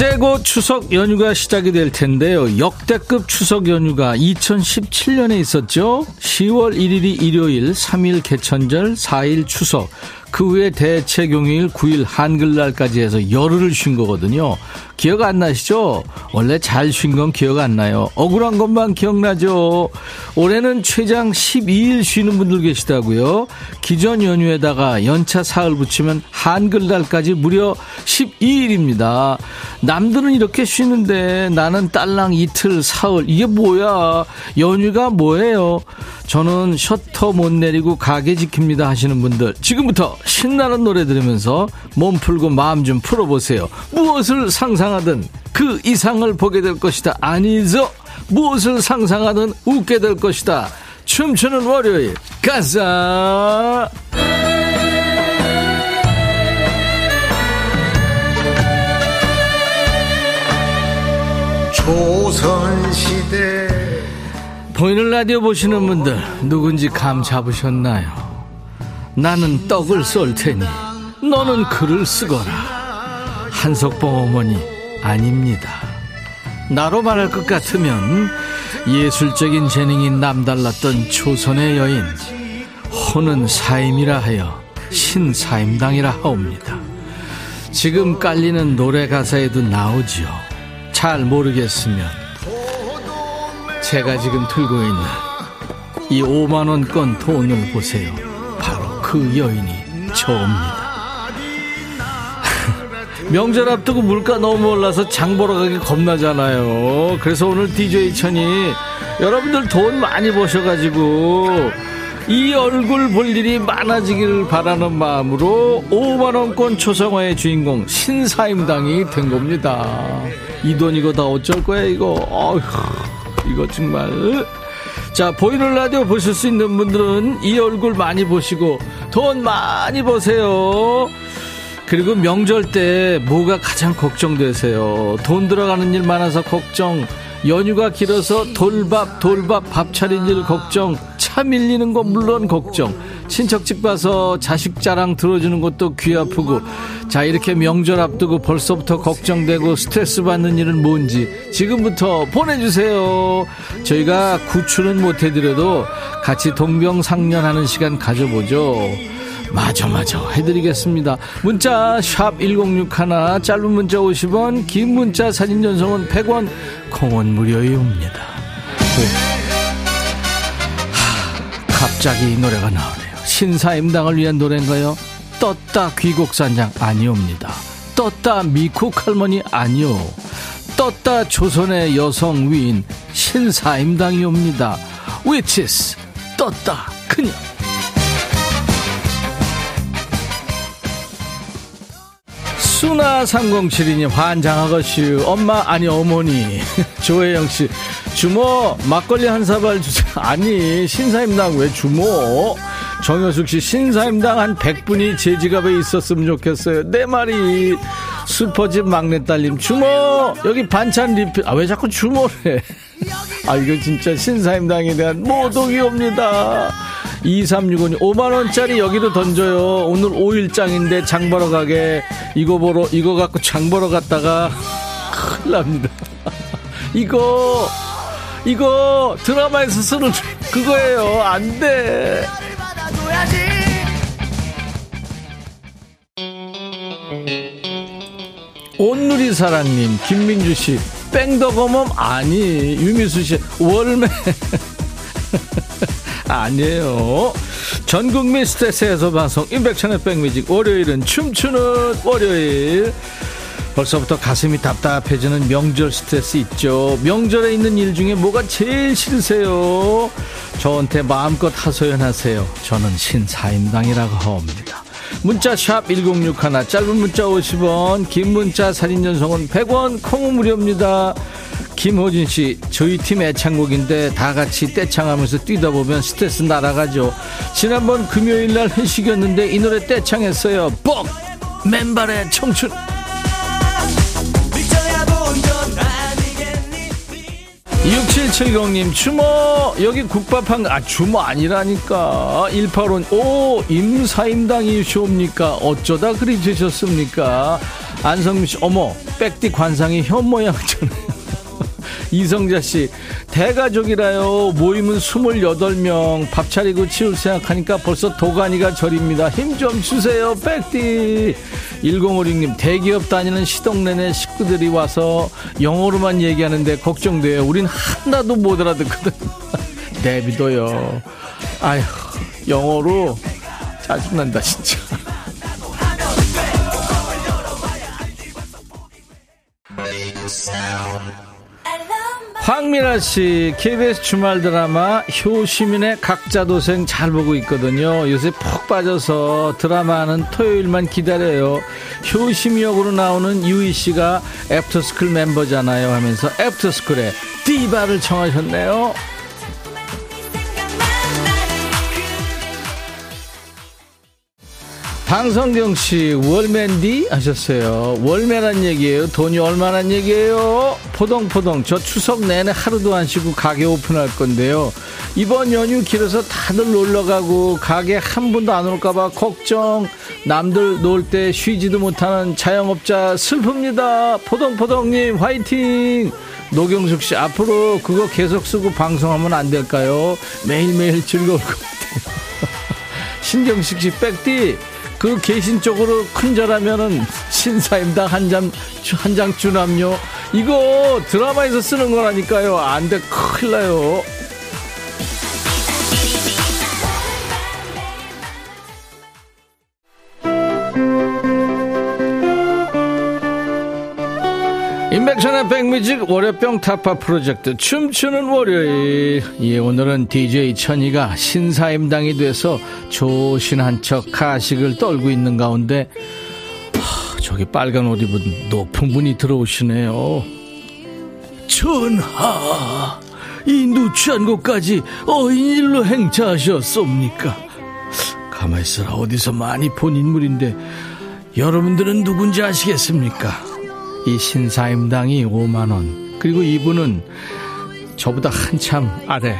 이제 곧 추석 연휴가 시작이 될 텐데요. 역대급 추석 연휴가 2017년에 있었죠. 10월 1일이 일요일, 3일 개천절, 4일 추석. 그 후에 대체경일 9일 한글날까지 해서 열흘을 쉰 거거든요. 기억 안 나시죠? 원래 잘 쉰 건 기억 안 나요. 억울한 것만 기억나죠? 올해는 최장 12일 쉬는 분들 계시다고요. 기존 연휴에다가 연차 사흘 붙이면 한글날까지 무려 12일입니다. 남들은 이렇게 쉬는데 나는 딸랑 이틀, 사흘. 이게 뭐야? 연휴가 뭐예요? 저는 셔터 못 내리고 가게 지킵니다 하시는 분들 지금부터 신나는 노래 들으면서 몸 풀고 마음 좀 풀어보세요. 무엇을 상상하든 그 이상을 보게 될 것이다. 아니죠? 무엇을 상상하든 웃게 될 것이다. 춤추는 월요일 가자. 조선시대 보이는 라디오 보시는 분들 누군지 감 잡으셨나요? 나는 떡을 쏠 테니 너는 글을 쓰거라. 한석봉 어머니 아닙니다. 나로 말할 것 같으면 예술적인 재능이 남달랐던 조선의 여인 호는 사임이라 하여 신사임당이라 하옵니다. 지금 깔리는 노래 가사에도 나오지요. 잘 모르겠으면 제가 지금 들고 있는 이 5만원권 돈을 보세요. 바로 그 여인이 저입니다. 명절 앞두고 물가 너무 올라서 장 보러 가기 겁나잖아요. 그래서 오늘 DJ 천이 여러분들 돈 많이 버셔가지고 이 얼굴 볼 일이 많아지길 바라는 마음으로 5만원권 초성화의 주인공 신사임당이 된 겁니다. 이 돈 이거 다 어쩔 거야 이거. 어휴. 이거 정말. 자, 보이는 라디오 보실 수 있는 분들은 이 얼굴 많이 보시고 돈 많이 버세요. 그리고 명절 때 뭐가 가장 걱정되세요? 돈 들어가는 일 많아서 걱정. 연휴가 길어서 돌밥, 돌밥, 밥 차린 일 걱정. 차 밀리는 거 물론 걱정. 친척집 가서 자식 자랑 들어주는 것도 귀 아프고. 자, 이렇게 명절 앞두고 벌써부터 걱정되고 스트레스 받는 일은 뭔지 지금부터 보내주세요. 저희가 구출은 못해드려도 같이 동병상련하는 시간 가져보죠. 맞아, 맞아. 해드리겠습니다. 문자, 샵 1061, 짧은 문자 50원, 긴 문자 사진 전송은 100원, 콩은 무료입니다. 네. 하, 갑자기 이 노래가 나오네요. 신사임당을 위한 노래인가요? 떴다 귀곡산장 아니옵니다. 떴다 미국 할머니 아니오. 떴다 조선의 여성 위인 신사임당이옵니다. Which is 떴다 그녀. 수나 3072님 환장하것이 엄마 아니 어머니. 조혜영씨 주모 막걸리 한 사발 주세요. 아니 신사임당 왜 주모? 정효숙 씨 신사임당 한 100분이 제 지갑에 있었으면 좋겠어요. 내 말이 슈퍼집 막내딸님 주모 여기 반찬 리필. 아 왜 자꾸 주모래 아 이거 진짜 신사임당에 대한 모독이옵니다. 2365님 5만원짜리 여기로 던져요. 오늘 5일장인데 장 보러 가게 이거 보러 이거 갖고 장 보러 갔다가 큰일 납니다. 이거 이거 드라마에서 쓰는 그거예요. 안 돼. 받아줘야지 온누리 사랑님 김민주씨 뺑더거멈 아니 유미수씨 월매 아니에요 전국민 스트레스 해소 방송 임백천의 백뮤직 월요일은 춤추는 월요일 벌써부터 가슴이 답답해지는 명절 스트레스 있죠. 명절에 있는 일 중에 뭐가 제일 싫으세요? 저한테 마음껏 하소연하세요. 저는 신사임당이라고 하옵니다. 문자 샵 1061, 짧은 문자 50원, 긴 문자 사진 전송은 100원, 콩은 무료입니다. 김호진 씨, 저희 팀 애창곡인데 다 같이 떼창하면서 뛰다 보면 스트레스 날아가죠. 지난번 금요일 날 회식이었는데 이 노래 떼창했어요. 뻑! 맨발의 청춘! 6770님 주모 여기 국밥 한아 주모 아니라니까 18원 오 임사임당이시옵니까 어쩌다 그리 되셨습니까 안성민씨 어머 백띠 관상이 현 모양처럼 이성자 씨, 대가족이라요. 모임은 28명. 밥 차리고 치울 생각하니까 벌써 도가니가 저립니다. 힘 좀 주세요, 백디. 1056님, 대기업 다니는 시동네네 식구들이 와서 영어로만 얘기하는데 걱정돼요. 우린 하나도 못 알아듣거든. 내비둬요. 아휴, 영어로 짜증난다, 진짜. 황미라 씨, KBS 주말 드라마 효시민의 각자 도생 잘 보고 있거든요. 요새 푹 빠져서 드라마는 토요일만 기다려요. 효심이 역으로 나오는 유이 씨가 애프터스쿨 멤버잖아요 하면서 애프터스쿨에 디바를 청하셨네요. 방성경 씨, 월맨디 하셨어요. 월매란 얘기예요. 돈이 얼마란 얘기예요? 포동포동. 저 추석 내내 하루도 안 쉬고 가게 오픈할 건데요. 이번 연휴 길어서 다들 놀러 가고 가게 한 분도 안 올까봐 걱정. 남들 놀 때 쉬지도 못하는 자영업자 슬픕니다. 포동포동님 화이팅! 노경숙 씨 앞으로 그거 계속 쓰고 방송하면 안 될까요? 매일매일 즐거울 것 같아요. 신경식 씨 백디 그 계신 쪽으로 큰절하면은 신사임당 한장 한장 주남요. 이거 드라마에서 쓰는 거라니까요. 안 돼 큰일 나요 인백션의 백뮤직 월요병 타파 프로젝트 춤추는 월요일. 예 오늘은 DJ 천이가 신사임당이 돼서 조신한 척 가식을 떨고 있는 가운데 하, 저기 빨간 옷 입은 높은 분이 들어오시네요. 전하 이 누추한 곳까지 어인일로 행차하셨습니까? 가만히 있어라. 어디서 많이 본 인물인데 여러분들은 누군지 아시겠습니까 이 신사임당이 5만원. 그리고 이분은 저보다 한참 아래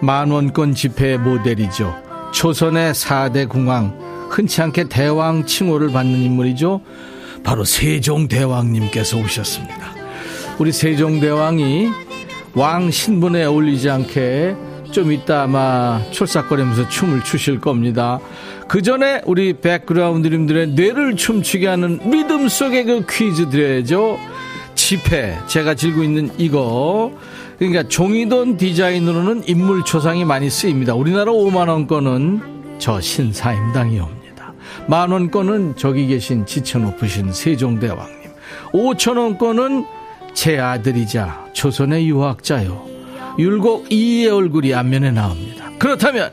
만원권 지폐 모델이죠. 조선의 4대 궁왕, 흔치 않게 대왕 칭호를 받는 인물이죠. 바로 세종대왕님께서 오셨습니다. 우리 세종대왕이 왕 신분에 어울리지 않게 좀 이따 아마 출삭거리면서 춤을 추실 겁니다. 그 전에 우리 백그라운드님들의 뇌를 춤추게 하는 리듬 속의 그 퀴즈 드려야죠. 지폐, 제가 들고 있는 이거. 그러니까 종이돈 디자인으로는 인물 초상이 많이 쓰입니다. 우리나라 5만 원권은 저 신사임당이 옵니다. 만 원권은 저기 계신 지쳐 높으신 세종대왕님. 5천 원권은 제 아들이자 조선의 유학자요. 율곡 이의 얼굴이 앞면에 나옵니다. 그렇다면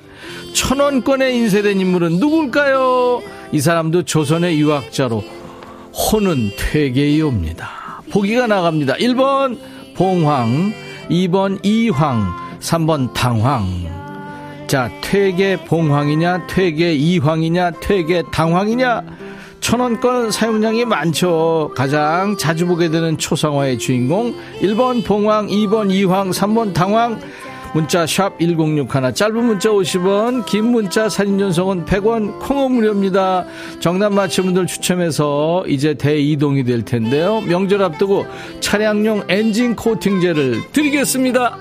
천원권에 인쇄된 인물은 누굴까요? 이 사람도 조선의 유학자로 호는 퇴계이옵니다. 보기가 나갑니다. 1번 봉황, 2번 이황, 3번 당황. 자, 퇴계 봉황이냐, 퇴계 이황이냐, 퇴계 당황이냐? 천원권 사용량이 많죠. 가장 자주 보게 되는 초상화의 주인공 1번 봉황, 2번 이황, 3번 당황. 문자 샵 1061, 짧은 문자 50원, 긴 문자 사진 전송은 100원, 콩은 무료입니다. 정답 맞힌 분들 추첨해서 이제 대이동이 될 텐데요. 명절 앞두고 차량용 엔진 코팅제를 드리겠습니다.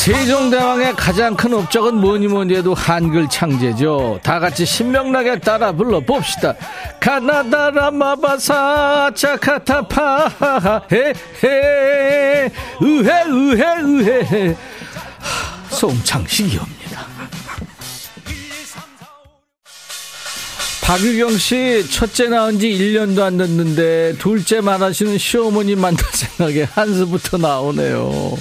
세종대왕의 가장 큰 업적은 뭐니 뭐니 해도 한글 창제죠. 다 같이 신명나게 따라 불러봅시다. 가나다라 마바사 차카타파 헤헤 으헤 으헤 으헤 송창식이옵니다. 박유경 씨 첫째 낳은 지 1년도 안 됐는데 둘째 말하시는 시어머니 만날 생각에 한수부터 나오네요.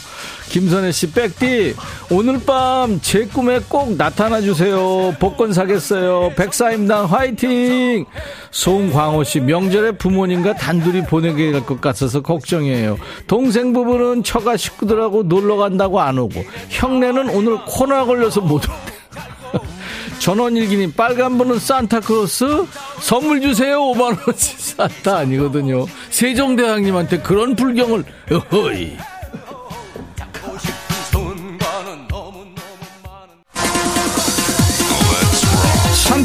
김선혜 씨, 백디, 오늘 밤 제 꿈에 꼭 나타나 주세요. 복권 사겠어요. 백사임당 화이팅! 송광호 씨, 명절에 부모님과 단둘이 보내게 될 것 같아서 걱정이에요. 동생 부부는 처가 식구들하고 놀러 간다고 안 오고, 형네는 오늘 코로나 걸려서 못 온대. 전원일기님 빨간 분은 산타크로스 선물 주세요 5만원치 산타 아니거든요 세종대왕님한테 그런 불경을 어허이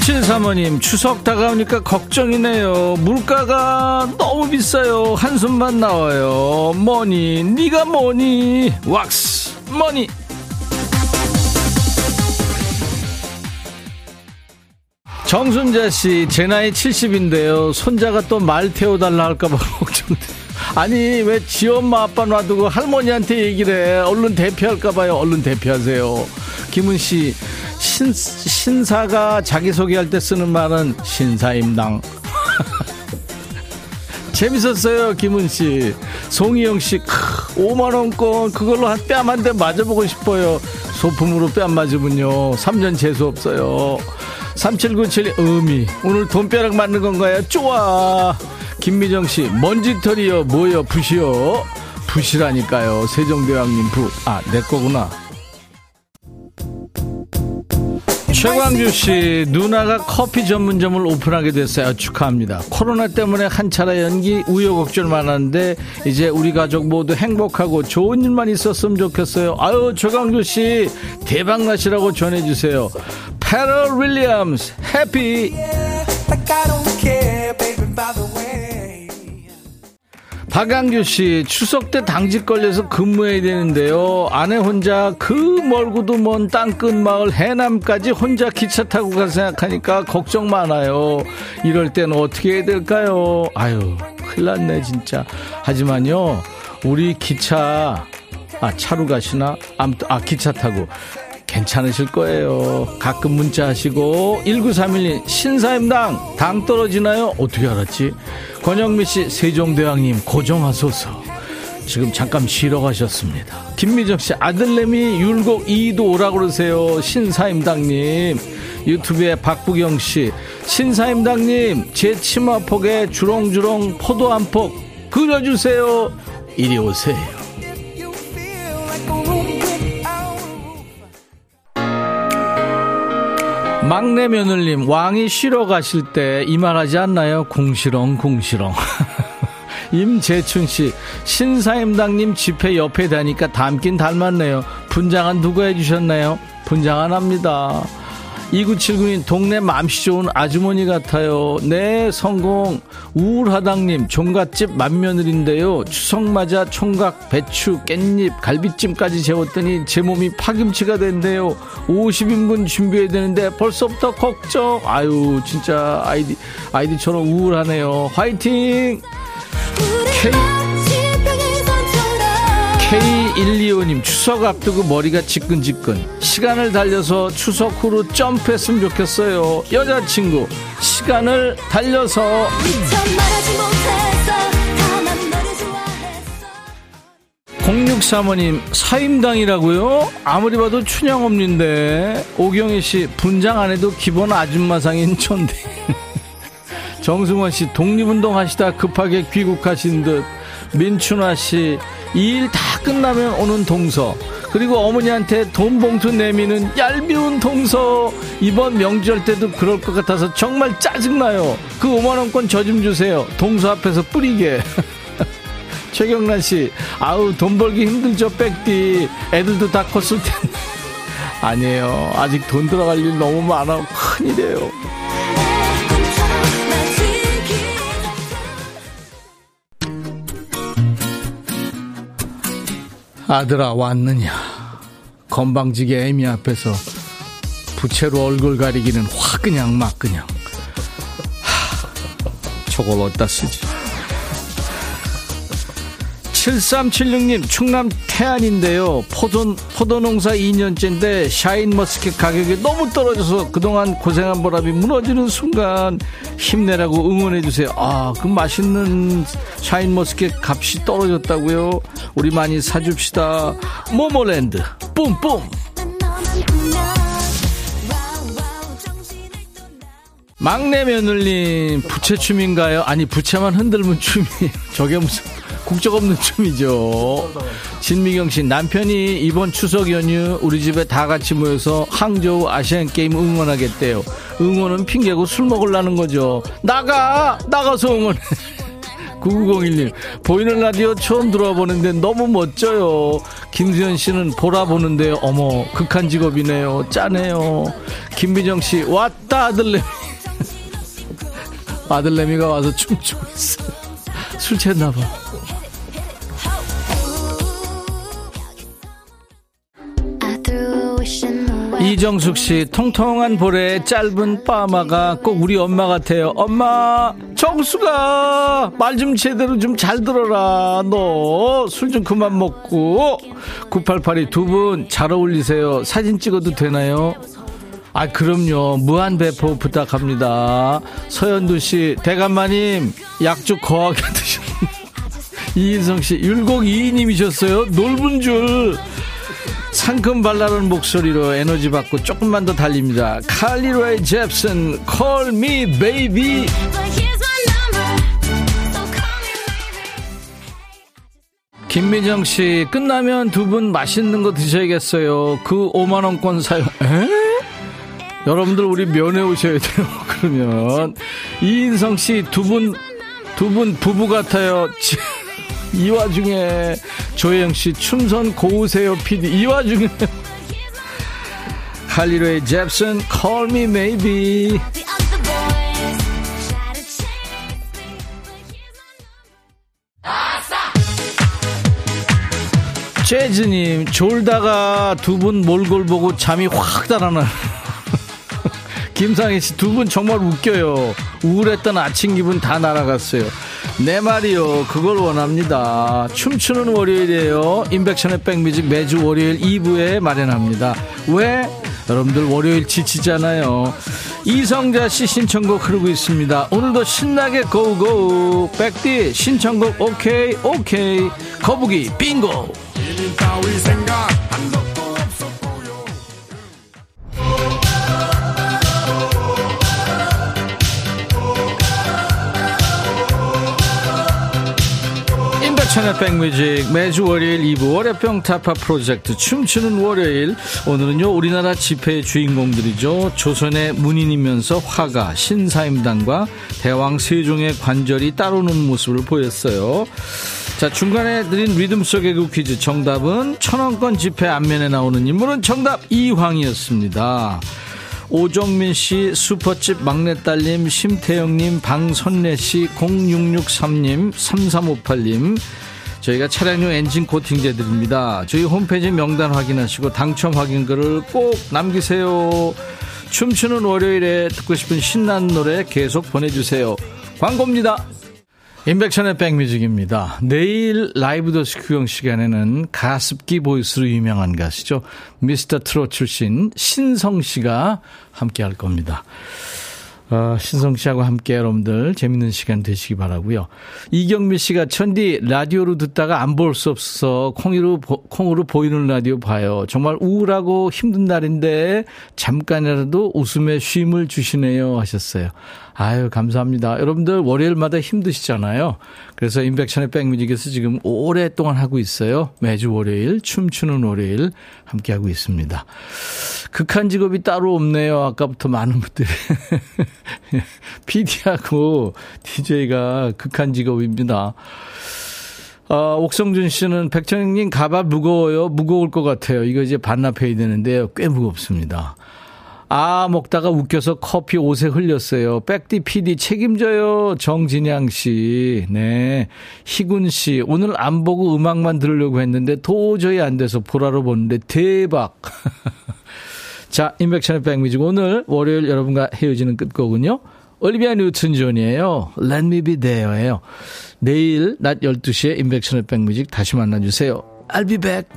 37 사모님 추석 다가오니까 걱정이네요 물가가 너무 비싸요 한숨만 나와요 뭐니 네가 뭐니 왁스 뭐니 정순자 씨, 제 나이 70인데요. 손자가 또 말 태워달라 할까봐 걱정돼. 아니, 왜 지 엄마 아빠 놔두고 할머니한테 얘기를 해. 얼른 대피할까봐요. 얼른 대피하세요. 김은 씨, 신, 신사가 자기소개할 때 쓰는 말은 신사임당. 재밌었어요, 김은 씨. 송희영 씨, 5만 원권, 그걸로 한 뺨 한 대 맞아보고 싶어요. 소품으로 뺨 맞으면요. 3년 재수 없어요. 3797 의미. 오늘 돈벼락 맞는 건가요? 좋아. 김미정 씨, 먼지털이요, 뭐요, 붓이요? 붓이라니까요. 세종대왕님 붓. 아, 내 거구나. 최광주 씨, 누나가 커피 전문점을 오픈하게 됐어요. 축하합니다. 코로나 때문에 한 차례 연기 우여곡절 많았는데 이제 우리 가족 모두 행복하고 좋은 일만 있었으면 좋겠어요. 아유, 최광주 씨, 대박 나시라고 전해주세요. 패럴 윌리엄스, 해피. 박강규 씨, 추석 때 당직 걸려서 근무해야 되는데요. 아내 혼자 그 멀고도 먼 땅끝 마을 해남까지 혼자 기차 타고 갈 생각하니까 걱정 많아요. 이럴 때는 어떻게 해야 될까요? 아유, 큰일 났네, 진짜. 하지만요, 우리 기차, 아, 차로 가시나? 아, 기차 타고. 괜찮으실 거예요. 가끔 문자 하시고 1931님 신사임당 당 떨어지나요? 어떻게 알았지? 권영미 씨 세종대왕님 고정하소서. 지금 잠깐 쉬러 가셨습니다. 김미정 씨 아들내미 율곡 2도 오라고 그러세요. 신사임당님. 유튜브에 박부경 씨 신사임당님 제 치마폭에 주렁주렁 포도 한 폭 그려주세요. 이리 오세요. 막내 며느님 왕이 쉬러 가실 때 이 말하지 않나요? 궁시렁 궁시렁 임재춘 씨 신사임당님 집회 옆에 다니까 닮긴 닮았네요 분장은 누가 해주셨나요? 분장 안 합니다 2979님 동네 맘씨 좋은 아주머니 같아요. 네 성공 우울하당님 종갓집 맏며느리인데요. 추석 맞아 총각 배추 깻잎 갈비찜까지 재웠더니 제 몸이 파김치가 된대요. 50인분 준비해야 되는데 벌써부터 걱정. 아유 진짜 아이디 아이디처럼 우울하네요. 화이팅. K K125님 추석 앞두고 머리가 지끈지끈. 시간을 달려서 추석 후로 점프했으면 좋겠어요. 여자친구 시간을 달려서. 0635님 사임당이라고요? 아무리 봐도 춘향 없는데. 오경희씨 분장 안 해도 기본 아줌마상인 촌대 정승원씨 독립운동 하시다 급하게 귀국하신 듯. 민춘화씨 일다 끝나면 오는 동서. 그리고 어머니한테 돈 봉투 내미는 얄미운 동서. 이번 명절 때도 그럴 것 같아서 정말 짜증나요. 그 5만원권 저 좀 주세요. 동서 앞에서 뿌리게. 최경란 씨 아우 돈 벌기 힘들죠 백디. 애들도 다 컸을 텐데. 아니에요. 아직 돈 들어갈 일 너무 많아. 큰일이에요 아들아 왔느냐? 건방지게 애미 앞에서 부채로 얼굴 가리기는 확 그냥 막 그냥. 하, 저걸 어디다 쓰지 7376님 충남 태안인데요. 포도, 포도 농사 2년째인데 샤인머스켓 가격이 너무 떨어져서 그동안 고생한 보람이 무너지는 순간 힘내라고 응원해주세요. 아그 맛있는 샤인머스켓 값이 떨어졌다고요? 우리 많이 사줍시다. 모모랜드 뿜뿜! 막내 며느님 부채춤인가요? 아니 부채만 흔들면 춤이 저게 무슨 국적 없는 춤이죠. 진미경 씨 남편이 이번 추석 연휴 우리 집에 다 같이 모여서 항저우 아시안 게임 응원하겠대요. 응원은 핑계고 술 먹으려는 거죠. 나가 나가서 응원해. 9901님, 보이는 라디오 처음 들어와 보는데 너무 멋져요. 김수현 씨는 보라 보는데요. 어머, 극한 직업이네요. 짜네요. 김미정 씨, 왔다, 아들내미. 아들내미가 와서 춤추고 있어요. 술 취했나봐. 이정숙 씨, 통통한 볼에 짧은 빠마가 꼭 우리 엄마 같아요. 엄마, 정수가 말 좀 제대로 좀 잘 들어라. 너 술 좀 그만 먹고. 9882 두 분 잘 어울리세요. 사진 찍어도 되나요? 아, 그럼요. 무한 배포 부탁합니다. 서현두 씨, 대감마님, 약주 거하게 드셨네. 이인성 씨, 율곡 2인님이셨어요. 놀분 줄. 상큼 발랄한 목소리로 에너지 받고 조금만 더 달립니다. 칼리로의 잽슨, Call Me Baby. 김미정 씨, 끝나면 두 분 맛있는 거 드셔야겠어요. 그 5만원권 사용, 에? 여러분들 우리 면회 오셔야 돼요. 그러면. 이인성 씨, 두 분, 두 분 부부 같아요. 이 와중에 조혜영 씨 춤선 고우세요 PD 이 와중에. 할리로의 잽슨 Call Me Maybe. 재즈님 졸다가 두 분 몰골 보고 잠이 확 달아나 김상희 씨 두 분 정말 웃겨요. 우울했던 아침 기분 다 날아갔어요 내 말이요. 그걸 원합니다. 춤추는 월요일이에요. 인백션의 백뮤직 매주 월요일 2부에 마련합니다. 왜? 여러분들 월요일 지치잖아요. 이성자 씨 신청곡 흐르고 있습니다. 오늘도 신나게 고고. 백디 신청곡 오케이 오케이. 거북이 빙고. 인백천의 백뮤직 매주 월요일 2부 월요병 타파 프로젝트 춤추는 월요일. 오늘은요 우리나라 집회의 주인공들이죠. 조선의 문인이면서 화가 신사임당과 대왕 세종의 관절이 따르는 모습을 보였어요. 자 중간에 드린 리듬 속의 그 퀴즈. 정답은 천원권 집회 앞면에 나오는 인물은 정답 이황이었습니다. 오정민 씨, 슈퍼집 막내딸님, 심태영님, 방선래 씨, 0663님, 3358님. 저희가 차량용 엔진 코팅제 드립니다. 저희 홈페이지 명단 확인하시고 당첨 확인글을 꼭 남기세요. 춤추는 월요일에 듣고 싶은 신나는 노래 계속 보내주세요. 광고입니다. 임백천의 백뮤직입니다. 내일 라이브 더시 구경 시간에는 가습기 voice로 유명한 가수죠. 미스터 트롯 출신 신성 씨가 함께 할 겁니다. 어, 신성 씨하고 함께 여러분들 재밌는 시간 되시기 바라고요. 이경미 씨가 천디 라디오로 듣다가 안 볼 수 없어서 콩으로 콩으로 보이는 라디오 봐요. 정말 우울하고 힘든 날인데 잠깐이라도 웃음의 쉼을 주시네요 하셨어요. 아유, 감사합니다. 여러분들 월요일마다 힘드시잖아요. 그래서 인백션의 백뮤직에서 지금 오랫동안 하고 있어요. 매주 월요일, 춤추는 월요일 함께하고 있습니다. 극한 직업이 따로 없네요. 아까부터 많은 분들이. PD하고 DJ가 극한 직업입니다. 아, 옥성준 씨는 백천님 가발 무거워요. 무거울 것 같아요. 이거 이제 반납해야 되는데요. 꽤 무겁습니다. 아, 먹다가 웃겨서 커피 옷에 흘렸어요. 백디 PD 책임져요. 정진양 씨. 네. 희군 씨. 오늘 안 보고 음악만 들으려고 했는데 도저히 안 돼서 보라로 보는데 대박. 자, 임백천의 백뮤직. 오늘 월요일 여러분과 헤어지는 끝곡은요. 올리비아 뉴튼 존이에요. Let me be there예요. 내일 낮 12시에 임백천의 백뮤직 다시 만나주세요. I'll be back.